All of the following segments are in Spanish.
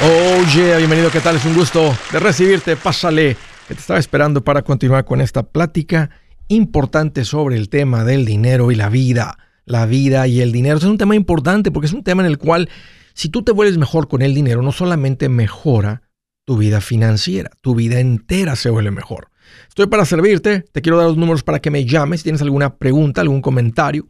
Oye, bienvenido, ¿qué tal? Es un gusto de recibirte. Pásale, que te estaba esperando para continuar con esta plática importante sobre el tema del dinero y la vida. La vida y el dinero. es un tema importante porque es un tema en el cual si tú te vuelves mejor con el dinero, no solamente mejora tu vida financiera, tu vida entera se vuelve mejor. Estoy para servirte, te quiero dar los números para que me llames si tienes alguna pregunta, algún comentario.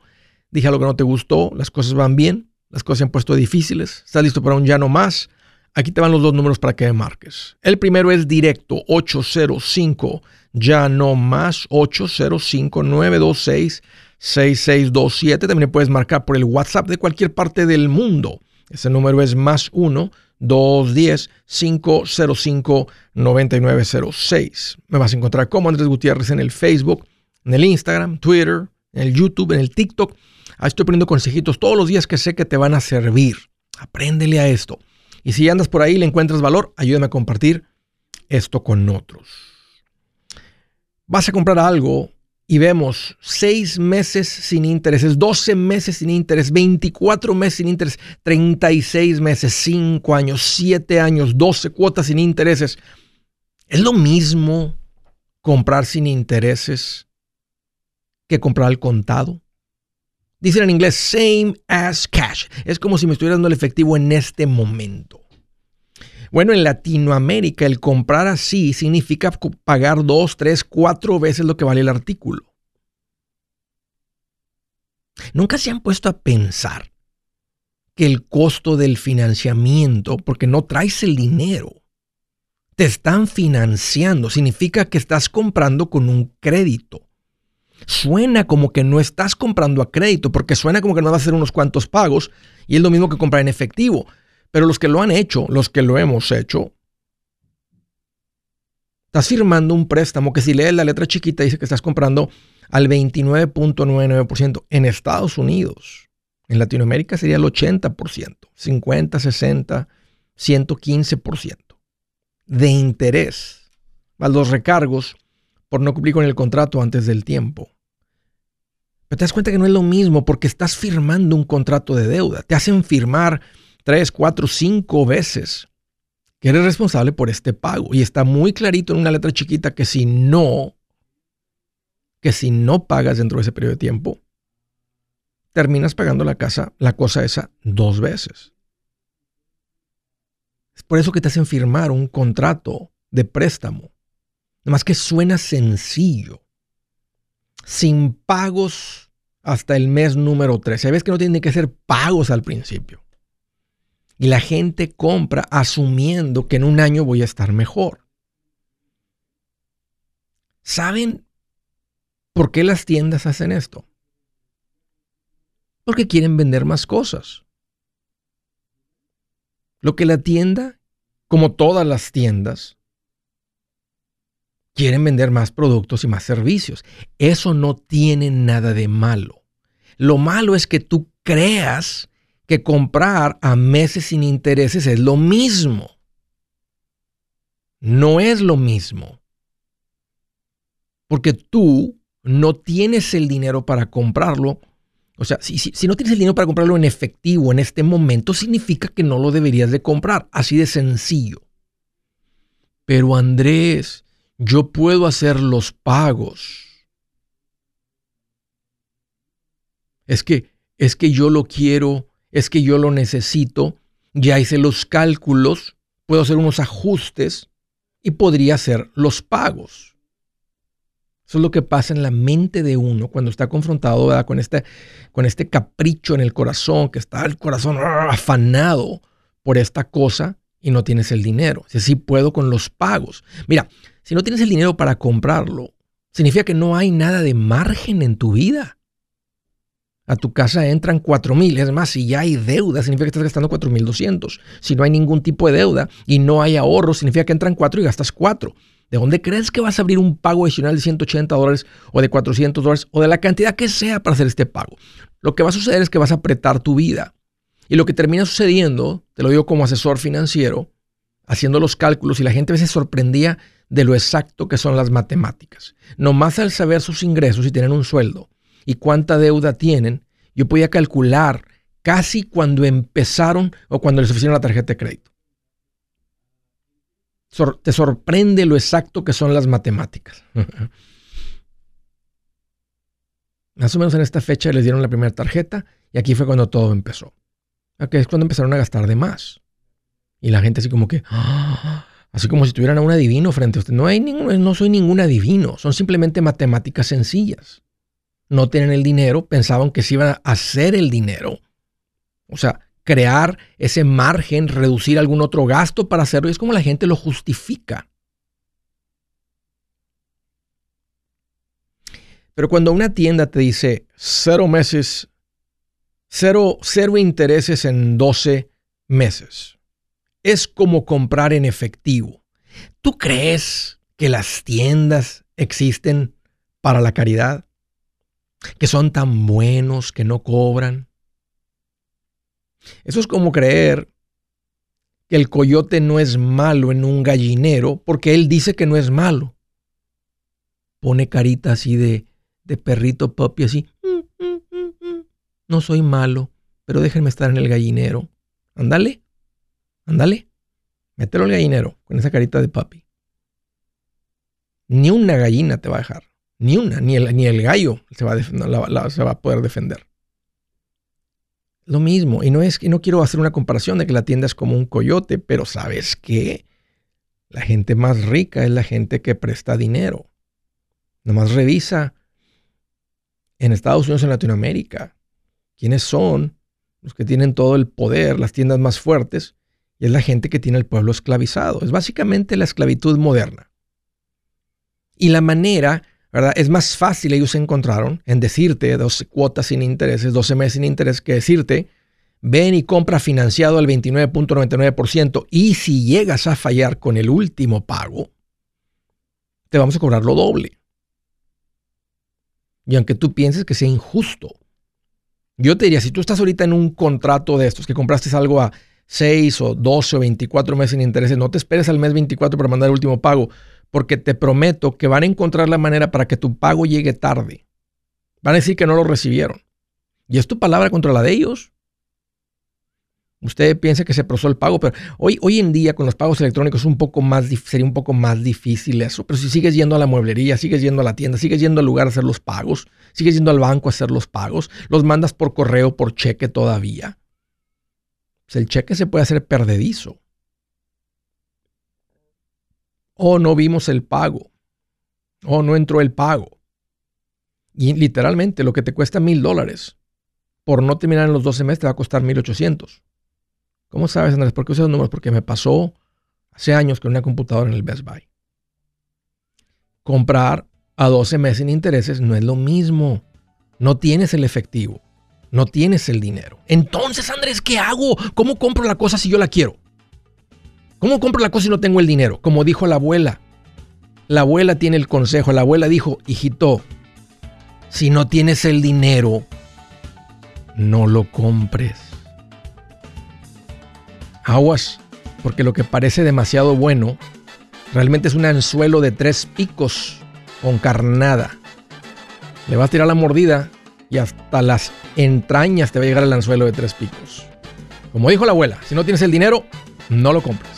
Dije algo que no te gustó, las cosas van bien, las cosas se han puesto difíciles, estás listo para un ya no más. Aquí te van los dos números para que marques. El primero es directo 805, ya no más 805 926 6627. También puedes marcar por el WhatsApp de cualquier parte del mundo. Ese número es más 1 210 505 9906. Me vas a encontrar como Andrés Gutiérrez en el Facebook, en el Instagram, Twitter, en el YouTube, en el TikTok. Ahí estoy poniendo consejitos todos los días que sé que te van a servir. Apréndele a esto. Y si andas por ahí y le encuentras valor, ayúdame a compartir esto con otros. Vas a comprar algo y vemos 6 meses sin intereses, 12 meses sin interés, 24 meses sin interés, 36 meses, 5 años, 7 años, 12 cuotas sin intereses. ¿Es lo mismo comprar sin intereses que comprar al contado? Dicen en inglés same as cash. Es como si me estuviera dando el efectivo en este momento. Bueno, en Latinoamérica el comprar así significa pagar dos, tres, cuatro veces lo que vale el artículo. Nunca se han puesto a pensar que el costo del financiamiento, porque no traes el dinero, te están financiando, significa que estás comprando con un crédito suena como que no estás comprando a crédito, porque suena como que no vas a hacer unos cuantos pagos y es lo mismo que comprar en efectivo. Pero los que lo han hecho, los que lo hemos hecho, estás firmando un préstamo que si lees la letra chiquita dice que estás comprando al 29.99% en Estados Unidos. En Latinoamérica sería el 80%, 50, 60, 115% de interés, los recargos por no cumplir con el contrato antes del tiempo. Pero te das cuenta que no es lo mismo porque estás firmando un contrato de deuda. Te hacen firmar tres, cuatro, cinco veces que eres responsable por este pago. Y está muy clarito en una letra chiquita que si no, que si no pagas dentro de ese periodo de tiempo, terminas pagando la casa, la cosa esa, dos veces. Es por eso que te hacen firmar un contrato de préstamo más que suena sencillo. Sin pagos hasta el mes número 13. Hay que no tienen que hacer pagos al principio. Y la gente compra asumiendo que en un año voy a estar mejor. ¿Saben por qué las tiendas hacen esto? Porque quieren vender más cosas. Lo que la tienda, como todas las tiendas, quieren vender más productos y más servicios. Eso no tiene nada de malo. Lo malo es que tú creas que comprar a meses sin intereses es lo mismo. No es lo mismo. Porque tú no tienes el dinero para comprarlo. O sea, si, si, no tienes el dinero para comprarlo en efectivo en este momento, significa que no lo deberías de comprar. Así de sencillo. Pero Andrés, yo puedo hacer los pagos. Es que, es que yo lo quiero, es que yo lo necesito, ya hice los cálculos, puedo hacer unos ajustes y podría hacer los pagos. Eso es lo que pasa en la mente de uno cuando está confrontado Con, este, con este capricho en el corazón, que está el corazón ¡ah! afanado por esta cosa y no tienes el dinero. Si puedo con los pagos. Mira, si no tienes el dinero para comprarlo, significa que no hay nada de margen en tu vida. A tu casa entran 4 mil. Es más, si ya hay deuda, significa que estás gastando 4 mil 200. Si no hay ningún tipo de deuda y no hay ahorro, significa que entran 4 y gastas 4. ¿De dónde crees que vas a abrir un pago adicional de 180 dólares o de 400 dólares o de la cantidad que sea para hacer este pago? Lo que va a suceder es que vas a apretar tu vida. Y lo que termina sucediendo, te lo digo como asesor financiero, haciendo los cálculos y la gente a veces sorprendía de lo exacto que son las matemáticas. Nomás al saber sus ingresos y tienen un sueldo y cuánta deuda tienen, yo podía calcular casi cuando empezaron o cuando les ofrecieron la tarjeta de crédito. te sorprende lo exacto que son las matemáticas. Más o menos en esta fecha les dieron la primera tarjeta y aquí fue cuando todo empezó. Aquí es cuando empezaron a gastar de más. Y la gente así como que, ¡ah! así como si tuvieran a un adivino frente a usted. No, hay ningún, no soy ningún adivino, son simplemente matemáticas sencillas. No tienen el dinero, pensaban que se iban a hacer el dinero. O sea, crear ese margen, reducir algún otro gasto para hacerlo. Y es como la gente lo justifica. Pero cuando una tienda te dice cero meses, cero, cero intereses en 12 meses, es como comprar en efectivo. ¿Tú crees que las tiendas existen para la caridad? ¿Que son tan buenos que no cobran? Eso es como creer que el coyote no es malo en un gallinero porque él dice que no es malo. Pone carita así de de perrito puppy así. No soy malo, pero déjenme estar en el gallinero. Ándale, ándale. Mételo al gallinero con esa carita de puppy. Ni una gallina te va a dejar. Ni una, ni el, ni el gallo se va, a se va a poder defender. Lo mismo, y no es que no quiero hacer una comparación de que la tienda es como un coyote, pero ¿sabes qué? La gente más rica es la gente que presta dinero. Nomás revisa en Estados Unidos, en Latinoamérica. ¿Quiénes son los que tienen todo el poder, las tiendas más fuertes? Y es la gente que tiene el pueblo esclavizado. Es básicamente la esclavitud moderna. Y la manera, ¿verdad? Es más fácil, ellos se encontraron en decirte 12 cuotas sin intereses, 12 meses sin interés, que decirte, ven y compra financiado al 29.99% y si llegas a fallar con el último pago, te vamos a cobrar lo doble. Y aunque tú pienses que sea injusto, yo te diría, si tú estás ahorita en un contrato de estos, que compraste algo a 6 o 12 o 24 meses sin intereses, no te esperes al mes 24 para mandar el último pago, porque te prometo que van a encontrar la manera para que tu pago llegue tarde. Van a decir que no lo recibieron. Y es tu palabra contra la de ellos. Usted piensa que se procesó el pago, pero hoy, hoy en día con los pagos electrónicos un poco más, sería un poco más difícil eso. Pero si sigues yendo a la mueblería, sigues yendo a la tienda, sigues yendo al lugar a hacer los pagos, sigues yendo al banco a hacer los pagos, los mandas por correo, por cheque todavía. Pues el cheque se puede hacer perdedizo. O no vimos el pago. O no entró el pago. Y literalmente lo que te cuesta mil dólares por no terminar en los 12 meses te va a costar mil ochocientos. ¿Cómo sabes, Andrés? ¿Por qué usas los números? Porque me pasó hace años con una computadora en el Best Buy. Comprar a 12 meses sin intereses no es lo mismo. No tienes el efectivo. No tienes el dinero. Entonces, Andrés, ¿qué hago? ¿Cómo compro la cosa si yo la quiero? ¿Cómo compro la cosa si no tengo el dinero? Como dijo la abuela. La abuela tiene el consejo. La abuela dijo, hijito, si no tienes el dinero, no lo compres aguas, porque lo que parece demasiado bueno realmente es un anzuelo de tres picos con carnada. Le vas a tirar la mordida y hasta las entrañas te va a llegar el anzuelo de tres picos. Como dijo la abuela, si no tienes el dinero, no lo compres.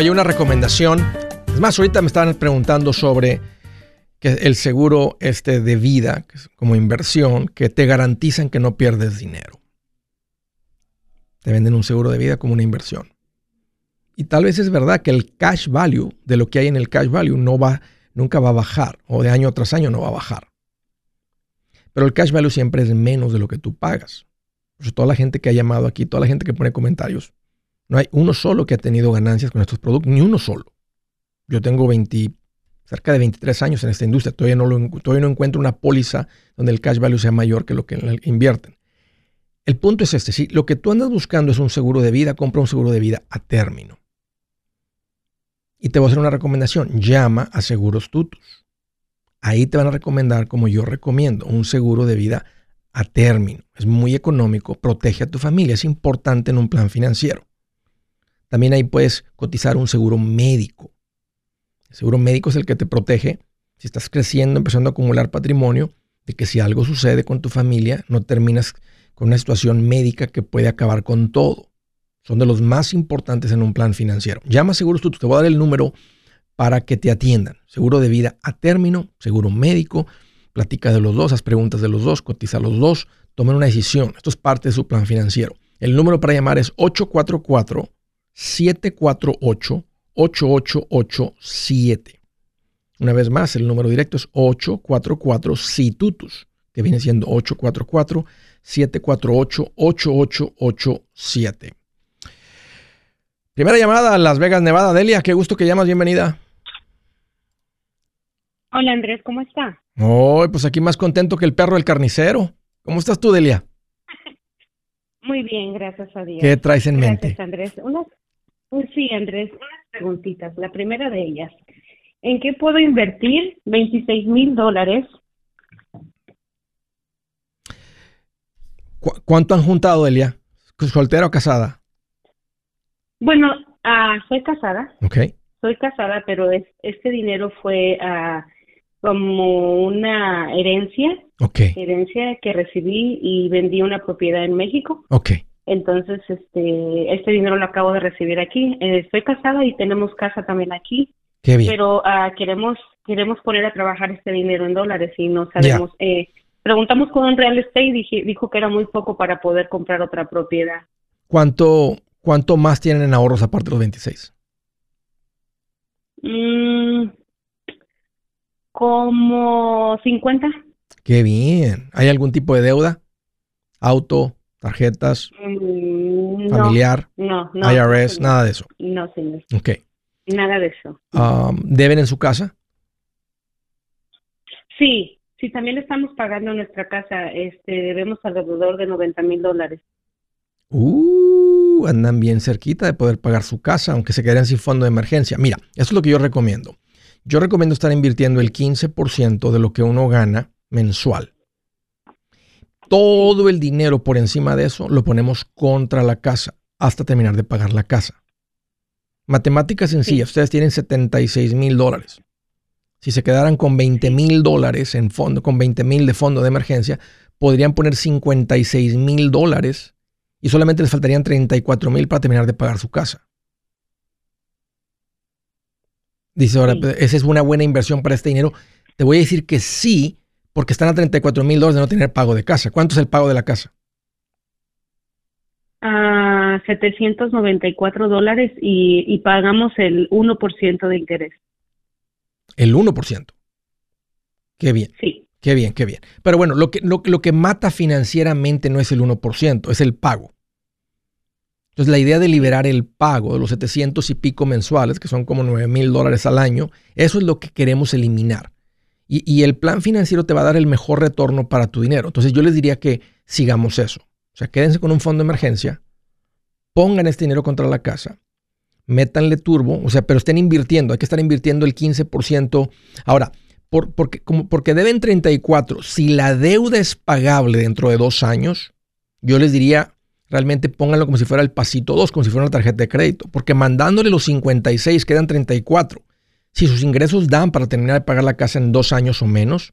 Oye, una recomendación. Es más, ahorita me estaban preguntando sobre que el seguro este de vida, como inversión, que te garantizan que no pierdes dinero. Te venden un seguro de vida como una inversión. Y tal vez es verdad que el cash value de lo que hay en el cash value no va, nunca va a bajar, o de año tras año no va a bajar. Pero el cash value siempre es menos de lo que tú pagas. Por toda la gente que ha llamado aquí, toda la gente que pone comentarios, no hay uno solo que ha tenido ganancias con estos productos, ni uno solo. Yo tengo 20, cerca de 23 años en esta industria. Todavía no, lo, todavía no encuentro una póliza donde el cash value sea mayor que lo que invierten. El punto es este, si lo que tú andas buscando es un seguro de vida, compra un seguro de vida a término. Y te voy a hacer una recomendación, llama a Seguros Tutus. Ahí te van a recomendar, como yo recomiendo, un seguro de vida a término. Es muy económico, protege a tu familia, es importante en un plan financiero. También ahí puedes cotizar un seguro médico. El seguro médico es el que te protege si estás creciendo, empezando a acumular patrimonio, de que si algo sucede con tu familia, no terminas con una situación médica que puede acabar con todo. Son de los más importantes en un plan financiero. Llama a Seguros Tutus, te voy a dar el número para que te atiendan. Seguro de vida a término, seguro médico, platica de los dos, haz preguntas de los dos, cotiza los dos, tomen una decisión. Esto es parte de su plan financiero. El número para llamar es 844 748-8887. Una vez más, el número directo es 844-SITUTUS, que viene siendo 844-748-8887. Primera llamada a Las Vegas, Nevada. Delia, qué gusto que llamas, bienvenida. Hola Andrés, ¿cómo está? Oh, pues aquí más contento que el perro del carnicero. ¿Cómo estás tú, Delia? Muy bien, gracias a Dios. ¿Qué traes en mente? Gracias, Andrés. Pues sí, Andrés, unas preguntitas. La primera de ellas, ¿en qué puedo invertir 26 mil dólares? ¿Cuánto han juntado, Elia? ¿Soltera o casada? Bueno, uh, soy casada. Ok. Soy casada, pero es, este dinero fue uh, como una herencia. Ok. Herencia que recibí y vendí una propiedad en México. Ok. Entonces, este, este dinero lo acabo de recibir aquí. Eh, estoy casada y tenemos casa también aquí. Qué bien. Pero uh, queremos queremos poner a trabajar este dinero en dólares y no sabemos. Eh, preguntamos con un real estate y dijo que era muy poco para poder comprar otra propiedad. ¿Cuánto, cuánto más tienen en ahorros aparte de los 26? Mm, como 50. Qué bien. ¿Hay algún tipo de deuda? ¿Auto? Tarjetas, mm, familiar, no, no, IRS, nada de eso. No, señor. Ok. Nada de eso. Um, ¿Deben en su casa? Sí, sí, también estamos pagando nuestra casa. Este, debemos alrededor de 90 mil dólares. Uh, andan bien cerquita de poder pagar su casa, aunque se queden sin fondo de emergencia. Mira, eso es lo que yo recomiendo. Yo recomiendo estar invirtiendo el 15% de lo que uno gana mensual todo el dinero por encima de eso lo ponemos contra la casa hasta terminar de pagar la casa. Matemática sencilla, ustedes tienen 76 mil dólares. Si se quedaran con 20 mil dólares en fondo, con 20 mil de fondo de emergencia, podrían poner 56 mil dólares y solamente les faltarían 34 mil para terminar de pagar su casa. Dice ahora, esa es una buena inversión para este dinero. Te voy a decir que sí, porque están a 34 mil dólares de no tener pago de casa. ¿Cuánto es el pago de la casa? A 794 dólares y, y pagamos el 1% de interés. El 1%. Qué bien. Sí. Qué bien, qué bien. Pero bueno, lo que, lo, lo que mata financieramente no es el 1%, es el pago. Entonces, la idea de liberar el pago de los 700 y pico mensuales, que son como 9 mil dólares al año, eso es lo que queremos eliminar. Y, el plan financiero te va a dar el mejor retorno para tu dinero. Entonces, yo les diría que sigamos eso. O sea, quédense con un fondo de emergencia, pongan este dinero contra la casa, métanle turbo, o sea, pero estén invirtiendo, hay que estar invirtiendo el 15%. Ahora, porque, como, porque deben 34. Si la deuda es pagable dentro de dos años, yo les diría, realmente pónganlo como si fuera el pasito 2, como si fuera una tarjeta de crédito. Porque mandándole los 56 quedan 34. Si sus ingresos dan para terminar de pagar la casa en dos años o menos,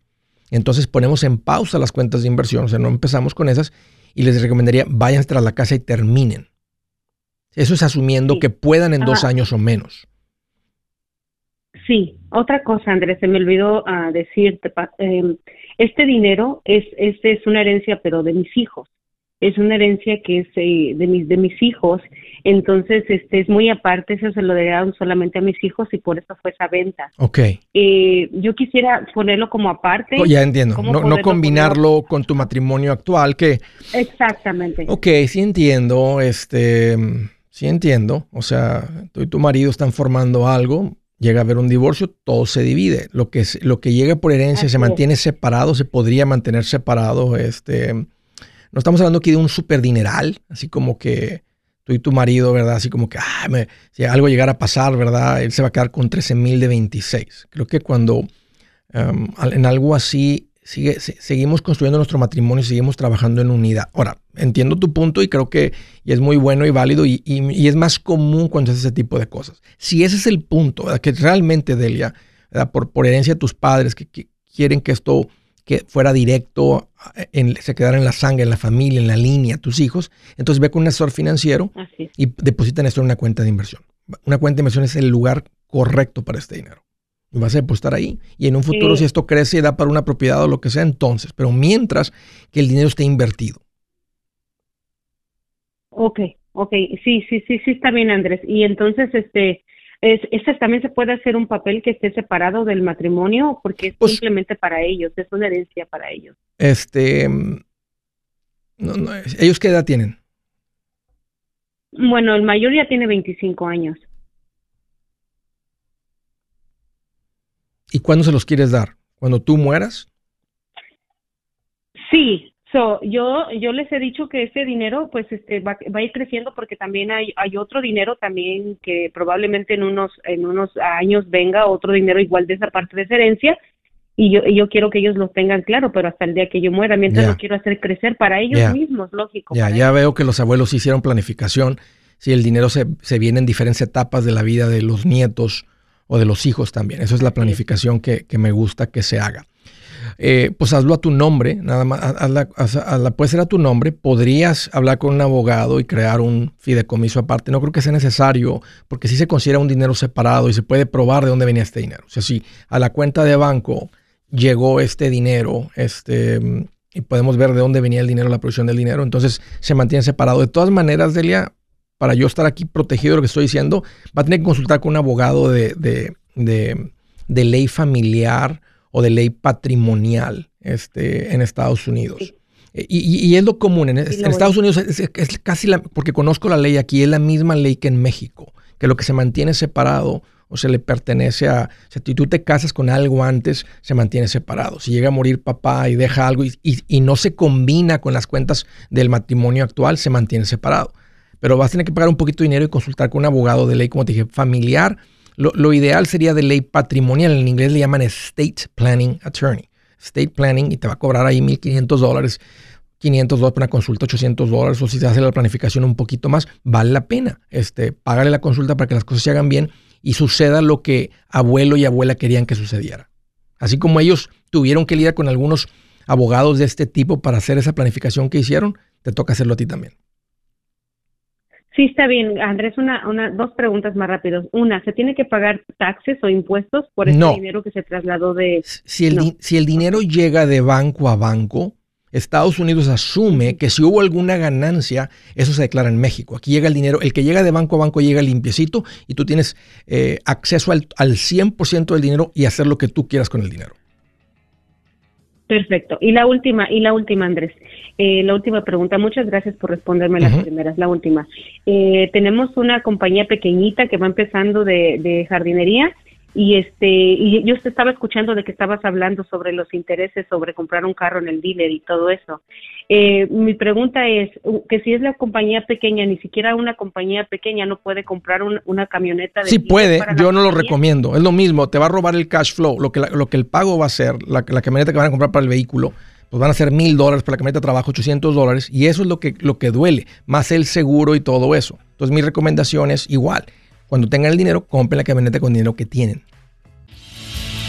entonces ponemos en pausa las cuentas de inversión, o sea, no empezamos con esas y les recomendaría vayan tras la casa y terminen. Eso es asumiendo que puedan en dos años o menos. Sí, otra cosa, Andrés, se me olvidó uh, decirte, eh, este dinero es, este es una herencia, pero de mis hijos. Es una herencia que es eh, de mis de mis hijos, entonces este es muy aparte, eso se lo dieron solamente a mis hijos y por eso fue esa venta. Ok. Eh, yo quisiera ponerlo como aparte. Oh, ya entiendo, no, no combinarlo con tu matrimonio actual, que. Exactamente. Ok, sí entiendo, este, sí entiendo, o sea, tú y tu marido están formando algo, llega a haber un divorcio, todo se divide. Lo que, lo que llega por herencia se mantiene separado, se podría mantener separado. Este, no estamos hablando aquí de un super dineral, así como que tú y tu marido, ¿verdad? Así como que, ah, si algo llegara a pasar, ¿verdad? Él se va a quedar con 13 mil de 26. Creo que cuando um, en algo así sigue, seguimos construyendo nuestro matrimonio y seguimos trabajando en unidad. Ahora, entiendo tu punto y creo que es muy bueno y válido y, es más común cuando haces ese tipo de cosas. Si ese es el punto, que realmente, Delia, Por, por herencia de tus padres que, quieren que esto que fuera directo, en, se quedara en la sangre, en la familia, en la línea, tus hijos, entonces ve con un asesor financiero y depositan esto en una cuenta de inversión. Una cuenta de inversión es el lugar correcto para este dinero vas a depositar ahí. Y en un futuro, si esto crece y da para una propiedad o lo que sea, entonces. Pero mientras que el dinero esté invertido. Ok, ok. Sí, sí, sí, sí, está bien, Andrés. Y entonces, este, es, ¿ese también se puede hacer un papel que esté separado del matrimonio? Porque es pues simplemente para ellos, es una herencia para ellos. Este. No, no, ¿Ellos qué edad tienen? Bueno, el mayor ya tiene 25 años. ¿Y cuándo se los quieres dar? ¿Cuando tú mueras? Sí, so, yo, yo les he dicho que ese dinero pues este, va, va, a ir creciendo porque también hay, hay otro dinero también que probablemente en unos, en unos años venga otro dinero igual de esa parte de esa herencia y yo, yo quiero que ellos lo tengan claro, pero hasta el día que yo muera, mientras lo quiero hacer crecer para ellos mismos, lógico. Ya, ya veo que los abuelos hicieron planificación, si el dinero se, se viene en diferentes etapas de la vida de los nietos o de los hijos también. Eso es la planificación que, me gusta que se haga. Eh, pues hazlo a tu nombre, nada más, hazla, puede ser a tu nombre, podrías hablar con un abogado y crear un fideicomiso aparte, no creo que sea necesario, porque si se considera un dinero separado y se puede probar de dónde venía este dinero. O sea, si a la cuenta de banco llegó este dinero, este, y podemos ver de dónde venía el dinero, la producción del dinero, entonces se mantiene separado. De todas maneras, Delia, para yo estar aquí protegido de lo que estoy diciendo, va a tener que consultar con un abogado de, de, ley familiar o de ley patrimonial este, en Estados Unidos. Y, es lo común. En, Estados Unidos es, casi la, porque conozco la ley aquí, es la misma ley que en México, que lo que se mantiene separado o se le pertenece a, si tú te casas con algo antes, se mantiene separado. Si llega a morir papá y deja algo y, y no se combina con las cuentas del matrimonio actual, se mantiene separado pero vas a tener que pagar un poquito de dinero y consultar con un abogado de ley, como te dije, familiar. Lo, ideal sería de ley patrimonial, en inglés le llaman Estate Planning Attorney. State Planning y te va a cobrar ahí 1.500 dólares, 500 dólares por una consulta, 800 dólares, o si se hace la planificación un poquito más, vale la pena. Este, págale la consulta para que las cosas se hagan bien y suceda lo que abuelo y abuela querían que sucediera. Así como ellos tuvieron que lidiar con algunos abogados de este tipo para hacer esa planificación que hicieron, te toca hacerlo a ti también. Sí, está bien, Andrés, una, una, dos preguntas más rápidas. Una, ¿se tiene que pagar taxes o impuestos por ese dinero que se trasladó de... Si el, si el dinero llega de banco a banco, Estados Unidos asume que si hubo alguna ganancia, eso se declara en México. Aquí llega el dinero, el que llega de banco a banco llega limpiecito y tú tienes eh, acceso al, al 100% del dinero y hacer lo que tú quieras con el dinero. Perfecto. Y la última, y la última, Andrés. Eh, la última pregunta. Muchas gracias por responderme las primeras. La última. Eh, tenemos una compañía pequeñita que va empezando de, de jardinería y este y yo estaba escuchando de que estabas hablando sobre los intereses sobre comprar un carro en el dealer y todo eso eh, mi pregunta es que si es la compañía pequeña ni siquiera una compañía pequeña no puede comprar una camioneta de sí puede yo no lo recomiendo es lo mismo te va a robar el cash flow lo que lo que el pago va a ser la, la camioneta que van a comprar para el vehículo pues van a ser mil dólares para la camioneta de trabajo, 800 dólares, y eso es lo que, lo que duele, más el seguro y todo eso. Entonces mi recomendación es igual, cuando tengan el dinero, compren la camioneta con dinero que tienen.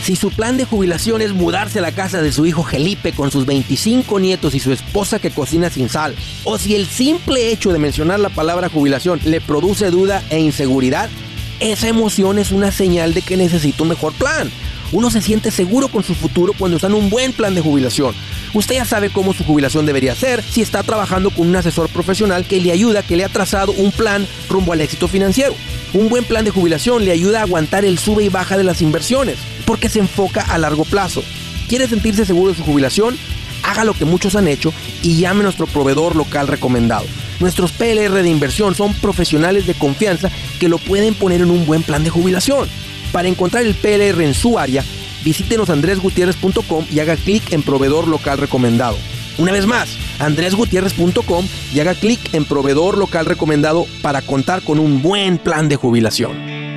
Si su plan de jubilación es mudarse a la casa de su hijo Felipe con sus 25 nietos y su esposa que cocina sin sal, o si el simple hecho de mencionar la palabra jubilación le produce duda e inseguridad, esa emoción es una señal de que necesita un mejor plan. Uno se siente seguro con su futuro cuando está en un buen plan de jubilación. Usted ya sabe cómo su jubilación debería ser si está trabajando con un asesor profesional que le ayuda, que le ha trazado un plan rumbo al éxito financiero. Un buen plan de jubilación le ayuda a aguantar el sube y baja de las inversiones, porque se enfoca a largo plazo. ¿Quiere sentirse seguro de su jubilación? Haga lo que muchos han hecho y llame a nuestro proveedor local recomendado. Nuestros PLR de inversión son profesionales de confianza que lo pueden poner en un buen plan de jubilación. Para encontrar el PLR en su área, visítenos andresgutierrez.com y haga clic en proveedor local recomendado. Una vez más, andresgutierrez.com y haga clic en proveedor local recomendado para contar con un buen plan de jubilación.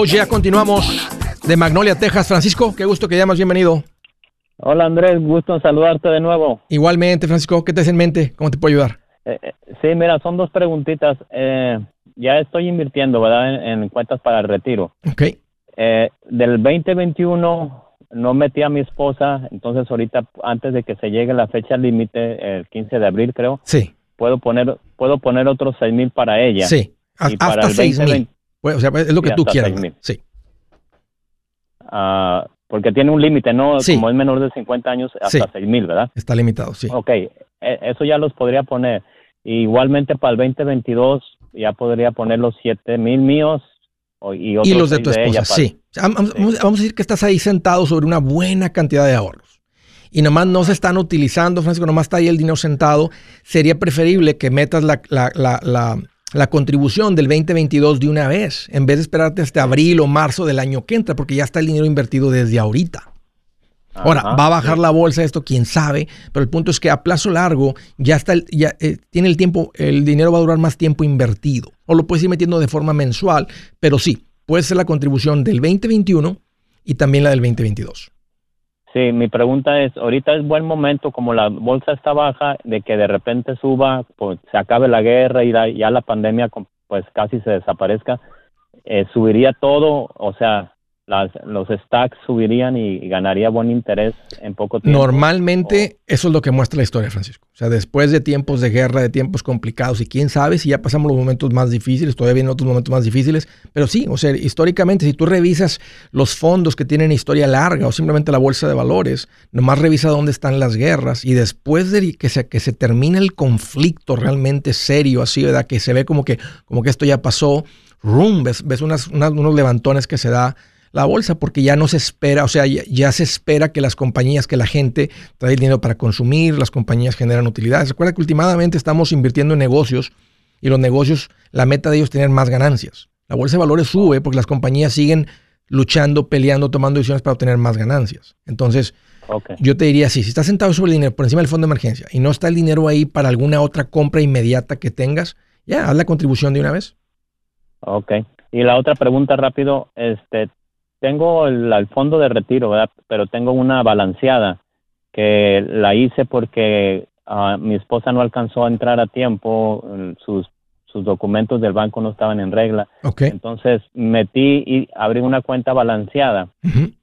Hoy ya continuamos de Magnolia, Texas. Francisco, qué gusto que llamas, bienvenido. Hola Andrés, gusto en saludarte de nuevo. Igualmente, Francisco, ¿qué te hace en mente? ¿Cómo te puedo ayudar? Eh, eh, sí, mira, son dos preguntitas. Eh, ya estoy invirtiendo, ¿verdad? En, cuentas para el retiro. Ok. del 2021 no metí a mi esposa, entonces ahorita, antes de que se llegue la fecha límite, el 15 de abril creo. Sí. Puedo poner, puedo poner otros 6 mil para ella. Sí, hasta 6 mil. Pues, o sea, es lo que tú quieras. Sí. Ah, porque tiene un límite, ¿no? Como es menor de 50 años, hasta 6 mil, ¿verdad? Está limitado, sí. Ok, e, eso ya los podría poner. igualmente para el 2022 ya podría poner los 7 mil míos y, otros y los de tu esposa, sí. Vamos, vamos, a decir que estás ahí sentado sobre una buena cantidad de ahorros. Y nomás no se están utilizando, Francisco, nomás está ahí el dinero sentado. Sería preferible que metas la, la, la la contribución del 2022 de una vez, en vez de esperarte hasta abril o marzo del año que entra, porque ya está el dinero invertido desde ahorita. Ahora, ¿va a bajar la bolsa esto? ¿Quién sabe? Pero el punto es que a plazo largo ya está, ya eh, tiene el tiempo, el dinero va a durar más tiempo invertido. O lo puedes ir metiendo de forma mensual, pero sí, puede ser la contribución del 2021 y también la del 2022. Sí, mi pregunta es, ahorita es buen momento, como la bolsa está baja, de que de repente suba, pues se acabe la guerra y ya la pandemia pues casi se desaparezca, eh, subiría todo, o sea, los stacks subirían y, ganaría buen interés en poco tiempo. Normalmente eso es lo que muestra la historia, Francisco. O sea, después de tiempos de guerra, de tiempos complicados y quién sabe si ya pasamos los momentos más difíciles, todavía vienen otros momentos más difíciles, pero sí, o sea, históricamente si tú revisas los fondos que tienen historia larga o simplemente la bolsa de valores, nomás revisa dónde están las guerras y después de que se, que se termine el conflicto realmente serio, así, ¿verdad? Que se ve como que, como que esto ya pasó, rum, ves, ves unos levantones que se da la bolsa porque ya no se espera, o sea, ya, se espera que las compañías, que la gente trae el dinero para consumir, las compañías generan utilidades. Recuerda que últimamente estamos invirtiendo en negocios y los negocios, la meta de ellos es tener más ganancias. La bolsa de valores sube porque las compañías siguen luchando, peleando, tomando decisiones para obtener más ganancias. Entonces, yo te diría así, si estás sentado sobre el dinero por encima del fondo de emergencia y no está el dinero ahí para alguna otra compra inmediata que tengas, ya, haz la contribución de una vez. Ok. Y la otra pregunta rápido, este, tengo el, fondo de retiro, ¿verdad? Pero tengo una balanceada. que la hice porque ah, mi esposa no alcanzó a entrar a tiempo, sus, sus documentos del banco no estaban en regla. Entonces metí y abrí una cuenta balanceada.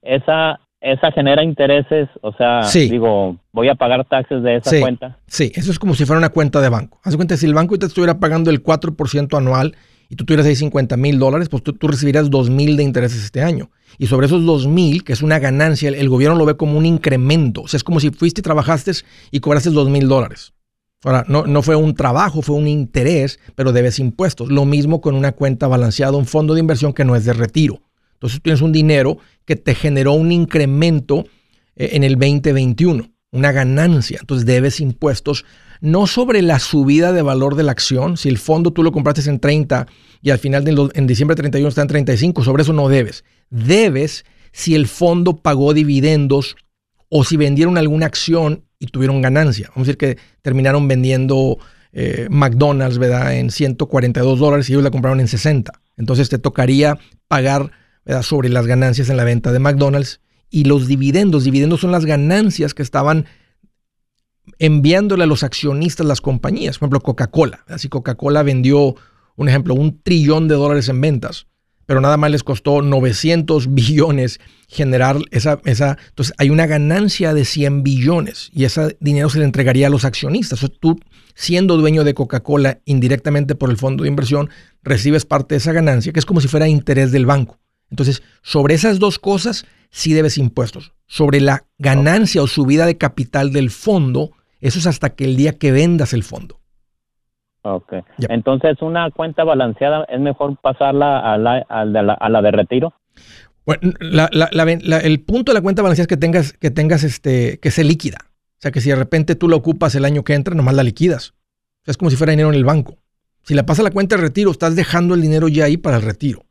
Esa esa genera intereses, o sea, digo, voy a pagar taxes de esa cuenta. Sí, eso es como si fuera una cuenta de banco. Haz cuenta, si el banco te estuviera pagando el 4% anual y tú tuvieras ahí 50 mil dólares, pues tú, tú, recibirías 2 mil de intereses este año. Y sobre esos 2 mil, que es una ganancia, el, gobierno lo ve como un incremento. O sea, es como si fuiste y trabajaste y cobraste 2 mil dólares. Ahora, no, no fue un trabajo, fue un interés, pero debes impuestos. Lo mismo con una cuenta balanceada, un fondo de inversión que no es de retiro. Entonces tienes un dinero que te generó un incremento eh, en el 2021, una ganancia. Entonces debes impuestos no sobre la subida de valor de la acción. Si el fondo tú lo compraste en 30 y al final de, en diciembre 31 está en 35, sobre eso no debes. Debes si el fondo pagó dividendos o si vendieron alguna acción y tuvieron ganancia. Vamos a decir que terminaron vendiendo eh, McDonald's, ¿verdad? En 142 dólares y ellos la compraron en 60. Entonces te tocaría pagar sobre las ganancias en la venta de McDonald's y los dividendos. Dividendos son las ganancias que estaban enviándole a los accionistas las compañías. Por ejemplo, Coca-Cola. Así Coca-Cola vendió, un ejemplo, un trillón de dólares en ventas, pero nada más les costó 900 billones generar esa, esa. Entonces hay una ganancia de 100 billones y ese dinero se le entregaría a los accionistas. Tú, siendo dueño de Coca-Cola indirectamente por el fondo de inversión, recibes parte de esa ganancia, que es como si fuera interés del banco. Entonces, sobre esas dos cosas sí debes impuestos. Sobre la ganancia o subida de capital del fondo, eso es hasta que el día que vendas el fondo. Ok. Entonces, una cuenta balanceada, ¿es mejor pasarla a la, a la, a la de retiro? Bueno, el punto de la cuenta balanceada es que tengas, que tengas este, que sea líquida. O sea, que si de repente tú la ocupas el año que entra, nomás la liquidas. O sea, es como si fuera dinero en el banco. Si la pasas a la cuenta de retiro, estás dejando el dinero ya ahí para el retiro.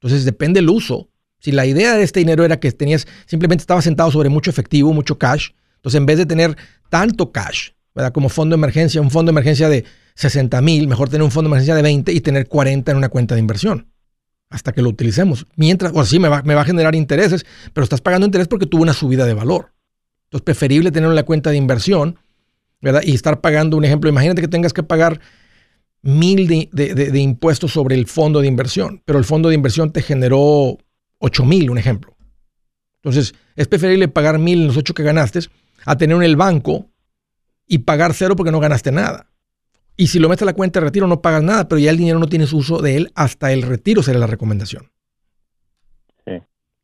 Entonces depende el uso. Si la idea de este dinero era que tenías, simplemente estaba sentado sobre mucho efectivo, mucho cash, entonces en vez de tener tanto cash, ¿verdad? Como fondo de emergencia, un fondo de emergencia de 60 mil, mejor tener un fondo de emergencia de 20 y tener 40 en una cuenta de inversión hasta que lo utilicemos. Mientras, o sí, me va, a generar intereses, pero estás pagando interés porque tuvo una subida de valor. Entonces, preferible tener una cuenta de inversión, ¿verdad? Y estar pagando, un ejemplo, imagínate que tengas que pagar mil de, impuestos sobre el fondo de inversión, pero el fondo de inversión te generó ocho mil, un ejemplo. Entonces, es preferible pagar mil en los ocho que ganaste a tener en el banco y pagar cero porque no ganaste nada. Y si lo metes a la cuenta de retiro no pagas nada, pero ya el dinero no tienes uso de él hasta el retiro, será la recomendación.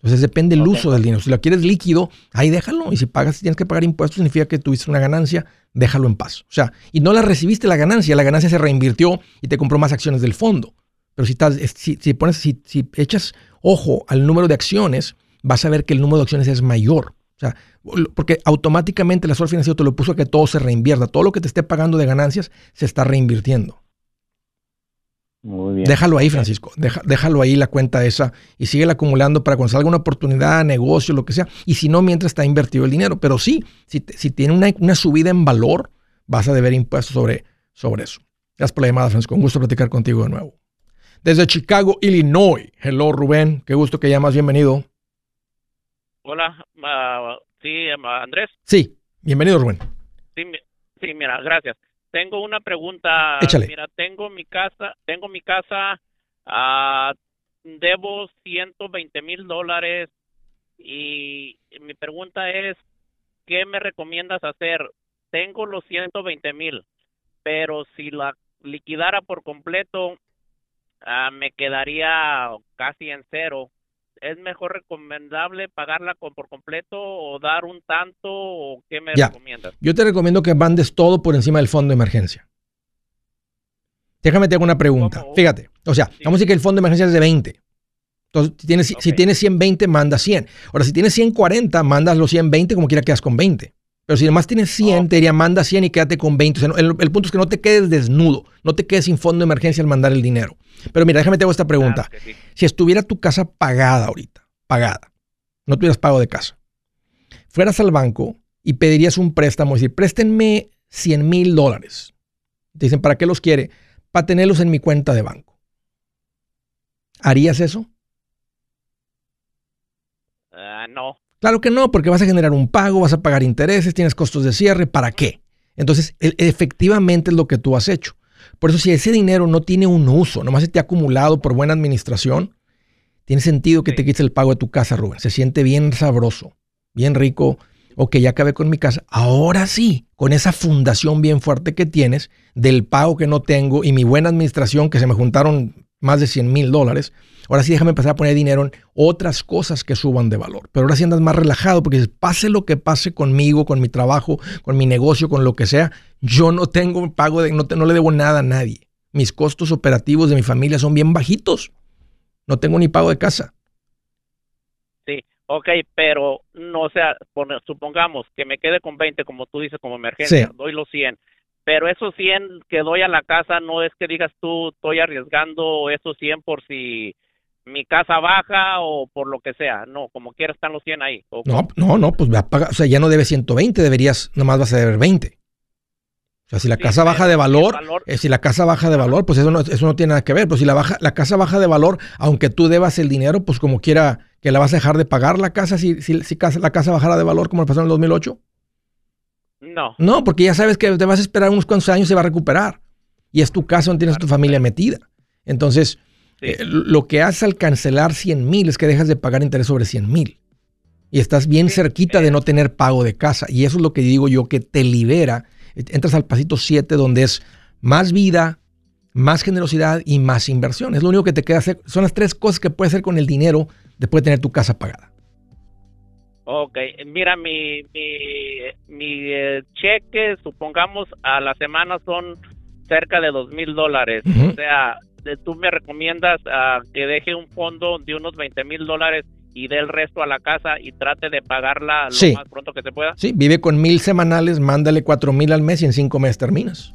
Entonces depende el uso del dinero. Si lo quieres líquido, ahí déjalo. Y si pagas, si tienes que pagar impuestos, significa que tuviste una ganancia, déjalo en paz. O sea, y no la recibiste la ganancia, la ganancia se reinvirtió y te compró más acciones del fondo. Pero si, estás, si, pones, si, echas ojo al número de acciones, vas a ver que el número de acciones es mayor. O sea, porque automáticamente el asesor financiero te lo puso a que todo se reinvierta. Todo lo que te esté pagando de ganancias se está reinvirtiendo. Muy bien. Déjalo ahí, Francisco. déjalo ahí la cuenta esa y sigue acumulando para cuando salga una oportunidad, negocio, lo que sea. Y si no, mientras está invertido el dinero. Pero sí, si, si tiene una, subida en valor, vas a deber impuestos sobre, sobre eso. Gracias por la llamada, Francisco. Un gusto platicar contigo de nuevo. Desde Chicago, Illinois. Hello, Rubén. Qué gusto que llamas. Bienvenido. Hola, uh, sí, Andrés. Sí, bienvenido, Rubén. Sí, sí, mira, gracias. Tengo una pregunta. Échale. Mira, tengo mi casa, tengo mi casa, uh, debo 120 mil dólares y mi pregunta es, ¿qué me recomiendas hacer? Tengo los 120 mil, pero si la liquidara por completo, uh, me quedaría casi en cero. ¿Es mejor recomendable pagarla por completo o dar un tanto o qué me recomiendas? Yo te recomiendo que mandes todo por encima del fondo de emergencia. Déjame te hago una pregunta. Fíjate, o sea, vamos a decir que el fondo de emergencia es de 20. Entonces, si tienes, si tienes 120, manda 100. Ahora, si tienes 140, mandas los 120 como quiera quedas con 20. Pero si además tienes 100, te diría manda 100 y quédate con 20. O sea, el, punto es que no te quedes desnudo, no te quedes sin fondo de emergencia al mandar el dinero. Pero mira, déjame te hago esta pregunta. Si estuviera tu casa pagada ahorita, pagada, no tuvieras pago de casa, fueras al banco y pedirías un préstamo, es decir, préstenme 100 mil dólares. Te dicen, ¿para qué los quiere? Para tenerlos en mi cuenta de banco. ¿Harías eso? Ah, no. Claro que no, porque vas a generar un pago, vas a pagar intereses, tienes costos de cierre, ¿para qué? Entonces, e- efectivamente es lo que tú has hecho. Por eso, si ese dinero no tiene un uso, nomás se te ha acumulado por buena administración, tiene sentido que te quites el pago de tu casa, Rubén. Se siente bien sabroso, bien rico. Ok, ya acabé con mi casa. Ahora sí, con esa fundación bien fuerte que tienes, del pago que no tengo y mi buena administración, que se me juntaron más de 100 mil dólares, ahora sí déjame empezar a poner dinero en otras cosas que suban de valor. Pero ahora sí andas más relajado porque dices, pase lo que pase conmigo, con mi trabajo, con mi negocio, con lo que sea, yo no tengo pago, de, no, te- no le debo nada a nadie. Mis costos operativos de mi familia son bien bajitos. No tengo ni pago de casa. Sí, ok, pero no o sea, supongamos que me quede con 20, como tú dices, como emergencia, Sí. doy los 100. Pero esos 100 que doy a la casa no es que digas tú, estoy arriesgando esos 100 por si mi casa baja o por lo que sea. No, como quiera están los 100 ahí. ¿o No, no, no, pues o sea, ya no debes 120, deberías, nomás vas a deber 20. O sea, si la Sí, casa baja de valor, valor- eh, si la casa baja de valor, pues eso no, eso no tiene nada que ver. Pero si la, baja, la casa baja de valor, aunque tú debas el dinero, pues como quiera que la vas a dejar de pagar la casa si, si, si casa- la casa bajara de valor como pasó en el 2008. No, No, porque ya sabes que te vas a esperar unos cuantos años y se va a recuperar. Y es tu casa donde tienes tu familia metida. Entonces, Sí. eh, lo que haces al cancelar 100 mil es que dejas de pagar interés sobre 100 mil. Y estás bien cerquita de no tener pago de casa. Y eso es lo que digo yo que te libera. Entras al pasito 7 donde es más vida, más generosidad y más inversión. Es lo único que te queda hacer. Son las tres cosas que puedes hacer con el dinero después de tener tu casa pagada. Ok. Mira, mi, mi, mi eh, cheque, supongamos, a la semana son cerca de dos mil dólares. O sea, de- tú me recomiendas ah, que deje un fondo de unos 20 mil dólares y dé el resto a la casa y trate de pagarla lo Sí. más pronto que se pueda. Sí, vive con mil semanales, mándale cuatro mil al mes y en cinco meses terminas.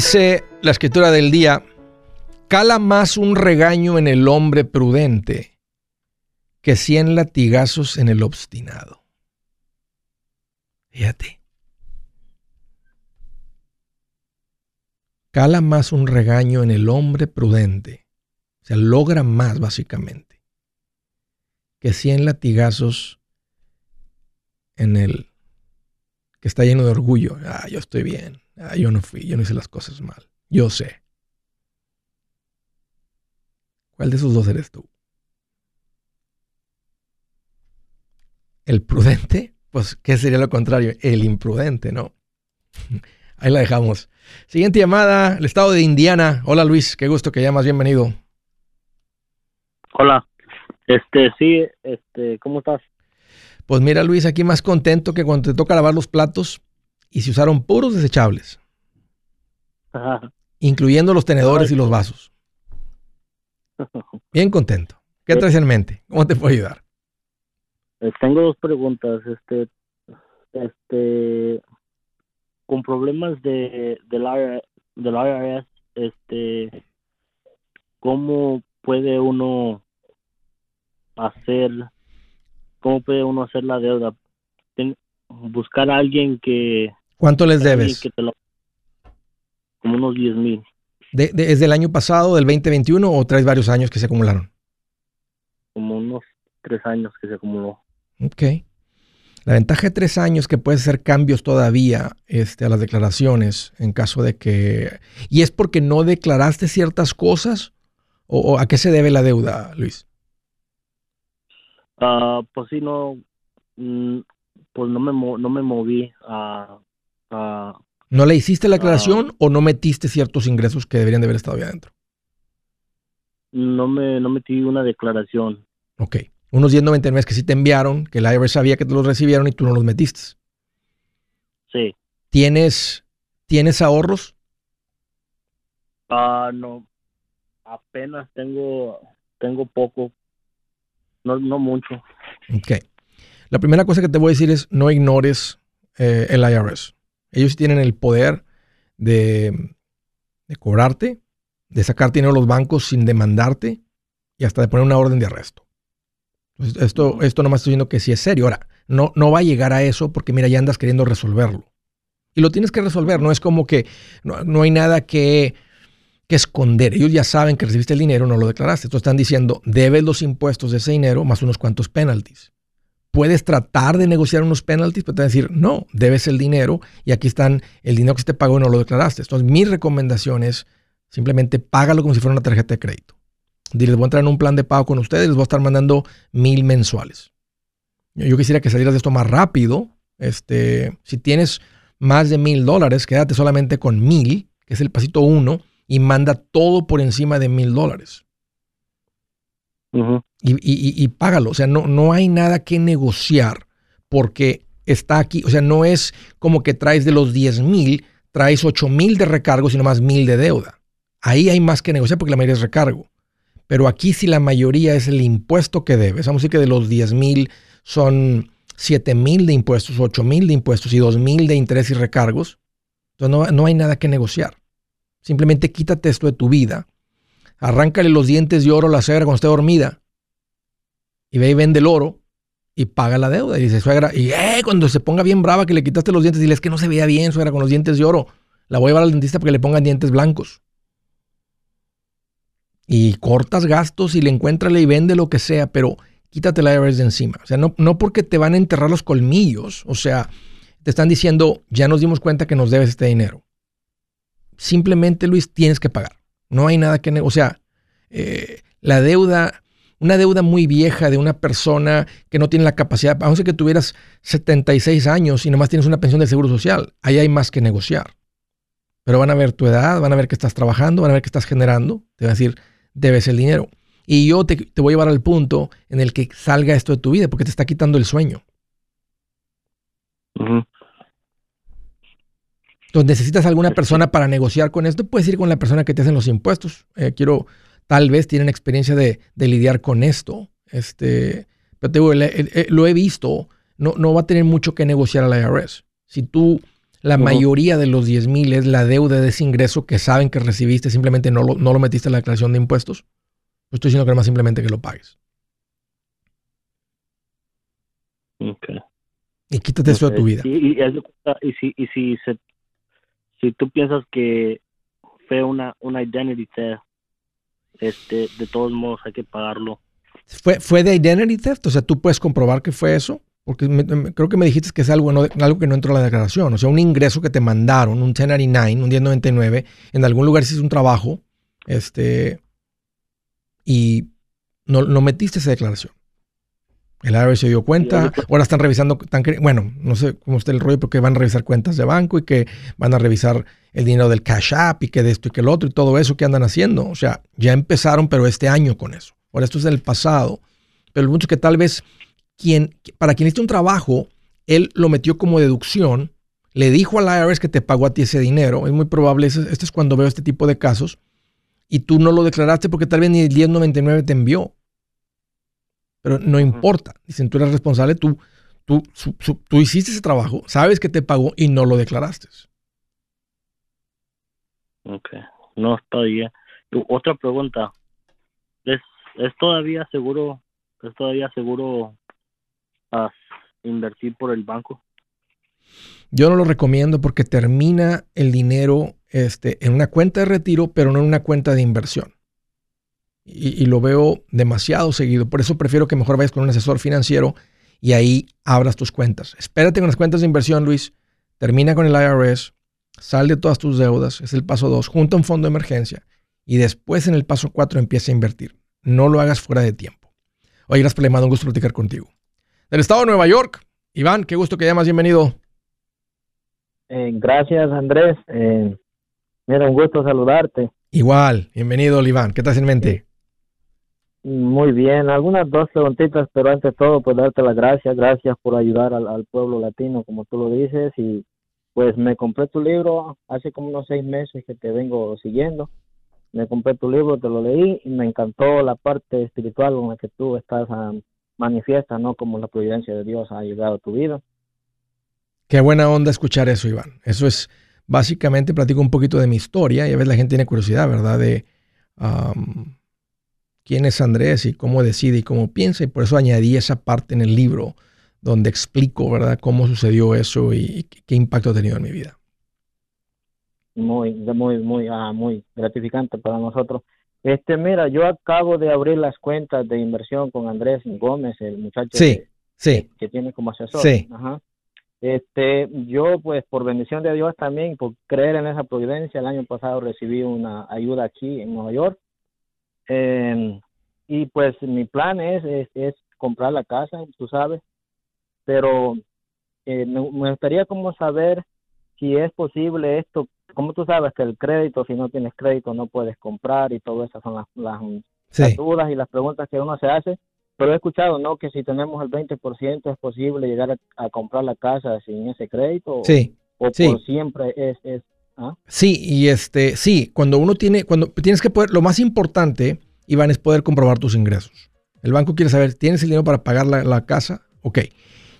Dice la escritura del día, cala más un regaño en el hombre prudente que cien latigazos en el obstinado. Fíjate. Cala más un regaño en el hombre prudente. O sea, logra más básicamente que cien latigazos en el que está lleno de orgullo. Ah, yo estoy bien. Ah, yo no fui, yo no hice las cosas mal. Yo sé. ¿Cuál de esos dos eres tú? ¿El prudente? Pues, ¿qué sería lo contrario? El imprudente, ¿no? Ahí la dejamos. Siguiente llamada, el estado de Indiana. Hola Luis, qué gusto que llamas, bienvenido. Hola, este, sí, este, ¿cómo estás? Pues mira Luis, aquí más contento que cuando te toca lavar los platos y se usaron puros desechables, Ajá. incluyendo los tenedores Ay. y los vasos. Bien contento. ¿Qué traes en mente? ¿Cómo te puedo ayudar? Eh, Tengo dos preguntas, este, este, con problemas de del IR del IRS, este, ¿cómo puede uno hacer, cómo puede uno hacer la deuda? Ten- buscar a alguien que ¿Cuánto les debes? como unos 10 mil. De, ¿Es del año pasado, del 2021 o traes varios años que se acumularon? Como unos tres años que se acumuló. Ok. La ventaja de tres años que puedes hacer cambios todavía este, a las declaraciones en caso de que... ¿Y es porque no declaraste ciertas cosas? ¿O, a qué se debe la deuda, Luis? Uh, pues sí, no... Mm, pues no me, no me moví a, ¿No le hiciste la aclaración o no metiste ciertos ingresos que deberían de haber estado ahí adentro? No me no metí una declaración. Ok unos 1099 que sí te enviaron, que el IRS sabía que te los recibieron y tú no los metiste. Sí. ¿Tienes, ¿tienes ahorros? Ah, no. Apenas tengo, tengo poco. No, no mucho. Ok. La primera cosa que te voy a decir es no ignores eh, el IRS. Ellos tienen el poder de, de cobrarte, de sacar dinero de los bancos sin demandarte y hasta de poner una orden de arresto. Esto, esto nomás estoy diciendo que sí es serio. Ahora, no, no va a llegar a eso porque mira, ya andas queriendo resolverlo. Y lo tienes que resolver, no es como que no, hay nada que, que, esconder. Ellos ya saben que recibiste el dinero, no lo declaraste. Entonces están diciendo, debes los impuestos de ese dinero más unos cuantos penalties. Puedes tratar de negociar unos penalties, pero te van a decir, no, debes el dinero y aquí están el dinero que se te pagó y no lo declaraste. Entonces mi recomendación es simplemente págalo como si fuera una tarjeta de crédito. Diles, voy a entrar en un plan de pago con ustedes, les voy a estar mandando mil mensuales. Yo quisiera que salieras de esto más rápido. Este, si tienes más de mil dólares, quédate solamente con mil, que es el pasito uno, y manda todo por encima de mil dólares. Y, págalo. O sea, no, no hay nada que negociar porque está aquí. O sea, no es como que traes de los 10 mil, traes 8 mil de recargo, sino más mil de deuda. Ahí hay más que negociar porque la mayoría es recargo. Pero aquí si la mayoría es el impuesto que debes, vamos a decir que de los 10 mil son 7 mil de impuestos, 8 mil de impuestos y 2 mil de interés y recargos, entonces no, hay nada que negociar. Simplemente quítate esto de tu vida, arráncale los dientes de oro a la suegra cuando esté dormida y ve y vende el oro y paga la deuda. Y dice, suegra, y eh, cuando se ponga bien brava que le quitaste los dientes, dile, es que no se veía bien, suegra, con los dientes de oro. La voy a llevar al dentista porque le pongan dientes blancos y cortas gastos y le encuéntrale y vende lo que sea, pero quítate la IRS de encima. O sea, no, no porque te van a enterrar los colmillos, o sea, te están diciendo, ya nos dimos cuenta que nos debes este dinero. Simplemente, Luis, tienes que pagar. No hay nada que... Sea, eh, la deuda, una deuda muy vieja de una persona que no tiene la capacidad, aunque que tuvieras 76 años y nomás tienes una pensión de seguro social, ahí hay más que negociar. Pero van a ver tu edad, van a ver que estás trabajando, van a ver que estás generando, te van a decir, debes el dinero. Y yo te, voy a llevar al punto en el que salga esto de tu vida porque te está quitando el sueño. Entonces, necesitas alguna persona para negociar con esto. Puedes ir con la persona que te hacen los impuestos. Eh, quiero, tal vez tienen experiencia de, lidiar con esto. Este, pero te digo, lo he visto. No, no va a tener mucho que negociar a la IRS. Si tú, la mayoría de los 10 mil es la deuda de ese ingreso que saben que recibiste, simplemente no lo, no lo metiste en la declaración de impuestos. Pues estoy diciendo que más simplemente que lo pagues. Y quítate eso de tu vida. Y, si, y si, si tú piensas que fue una, una identity theft, este, de todos modos hay que pagarlo. ¿Fue, ¿Fue de identity theft? O sea, ¿tú puedes comprobar que fue eso? Porque creo que me dijiste que es algo, algo que no entró a la declaración. O sea, un ingreso que te mandaron, un 1099, un 1099, en algún lugar hiciste un trabajo, este, y no, no metiste esa declaración. El IRS se dio cuenta, ahora están revisando, bueno, no sé cómo está el rollo, porque van a revisar cuentas de banco y que van a revisar el dinero del Cash App y que de esto y que el otro y todo eso que andan haciendo. O sea, ya empezaron, pero este año con eso. Ahora esto es del pasado. Pero el punto es que tal vez quien, para quien hiciste un trabajo, él lo metió como deducción, le dijo al IRS que te pagó a ti ese dinero. Es muy probable, esto es cuando veo este tipo de casos, y tú no lo declaraste porque tal vez ni el 1099 te envió. Pero no importa. Dicen, tú eres responsable, tú, tú, tú hiciste ese trabajo, sabes que te pagó y no lo declaraste. Ok, no está bien. Otra pregunta. ¿Es, es todavía seguro, es todavía seguro a invertir por el banco? Yo no lo recomiendo porque termina el dinero este, en una cuenta de retiro, pero no en una cuenta de inversión. Y, y, lo veo demasiado seguido. Por eso prefiero que mejor vayas con un asesor financiero y ahí abras tus cuentas. Espérate con las cuentas de inversión, Luis. Termina con el IRS. Sal de todas tus deudas. Es el paso 2. Junta un fondo de emergencia. Y después en el paso 4 empieza a invertir. No lo hagas fuera de tiempo. Oye, gracias por Un gusto platicar contigo. Del estado de Nueva York. Iván, qué gusto que llamas. Bienvenido. Eh, gracias, Andrés. Eh, mira, un gusto saludarte. Igual, bienvenido, Iván. ¿Qué estás en mente? Muy bien, algunas dos preguntitas, pero antes de todo, pues darte las gracias, gracias por ayudar al, pueblo latino, como tú lo dices, y pues me compré tu libro hace como unos seis meses que te vengo siguiendo. Me compré tu libro, te lo leí y me encantó la parte espiritual con la que tú estás ah, manifiesta, ¿no? Como la providencia de Dios ha ayudado a tu vida. Qué buena onda escuchar eso, Iván. Eso es, básicamente, platico un poquito de mi historia y a veces la gente tiene curiosidad, ¿verdad? De quién es Andrés y cómo decide y cómo piensa. Y por eso añadí esa parte en el libro donde explico, ¿verdad?, cómo sucedió eso y, qué impacto ha tenido en mi vida. Muy, muy, muy, ah, muy gratificante para nosotros. Este, mira, yo acabo de abrir las cuentas de inversión con Andrés Gómez, el muchacho sí, sí. Que, tiene como asesor. Sí. Ajá. Este, yo pues por bendición de Dios también, por creer en esa providencia, el año pasado recibí una ayuda aquí en Nueva York eh, y pues mi plan es, es, comprar la casa, tú sabes, pero eh, me, gustaría como saber si es posible esto, como tú sabes que el crédito, si no tienes crédito no puedes comprar y todo esas son las, las, dudas y las preguntas que uno se hace, pero he escuchado, ¿no? Que si tenemos el 20% es posible llegar a, comprar la casa sin ese crédito. Sí. O, por siempre es, es Sí, y este, sí, cuando uno tiene, cuando tienes que poder, lo más importante Iván, es poder comprobar tus ingresos. El banco quiere saber, ¿tienes el dinero para pagar la, casa? Ok.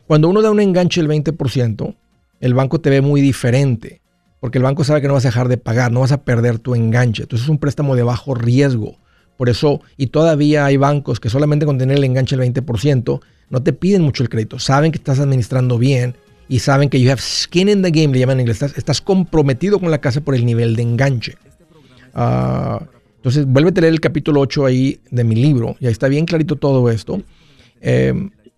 Cuando uno da un enganche del 20%, el banco te ve muy diferente, porque el banco sabe que no vas a dejar de pagar, no vas a perder tu enganche. Entonces es un préstamo de bajo riesgo. Por eso, y todavía hay bancos que solamente con tener el enganche del 20% no te piden mucho el crédito. Saben que estás administrando bien y saben que you have skin in the game, le llaman en inglés. Estás, comprometido con la casa por el nivel de enganche. Uh, entonces, vuélvete a leer el capítulo 8 ahí de mi libro, y ahí está bien clarito todo esto. Eh,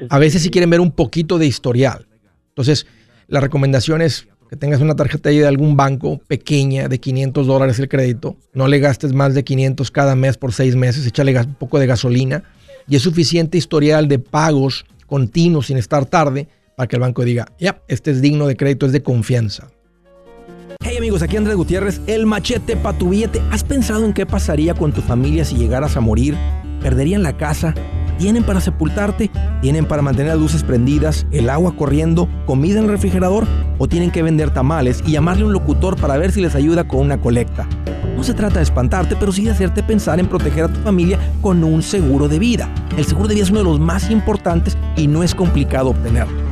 a veces si quieren ver un poquito de historial. Entonces, la recomendación es que tengas una tarjeta ahí de algún banco pequeña de 500 dólares el crédito. No le gastes más de 500 cada mes por seis meses. Échale un poco de gasolina. Y es suficiente historial de pagos continuos sin estar tarde para que el banco diga, ya, este es digno de crédito, es de confianza. Hey amigos, aquí Andrés Gutiérrez, el machete para tu billete. ¿Has pensado en qué pasaría con tu familia si llegaras a morir? ¿Perderían la casa? ¿Tienen para sepultarte? ¿Tienen para mantener las luces prendidas, el agua corriendo, comida en el refrigerador? ¿O tienen que vender tamales y llamarle a un locutor para ver si les ayuda con una colecta? No se trata de espantarte, pero sí de hacerte pensar en proteger a tu familia con un seguro de vida. El seguro de vida es uno de los más importantes y no es complicado obtenerlo.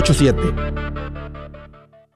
987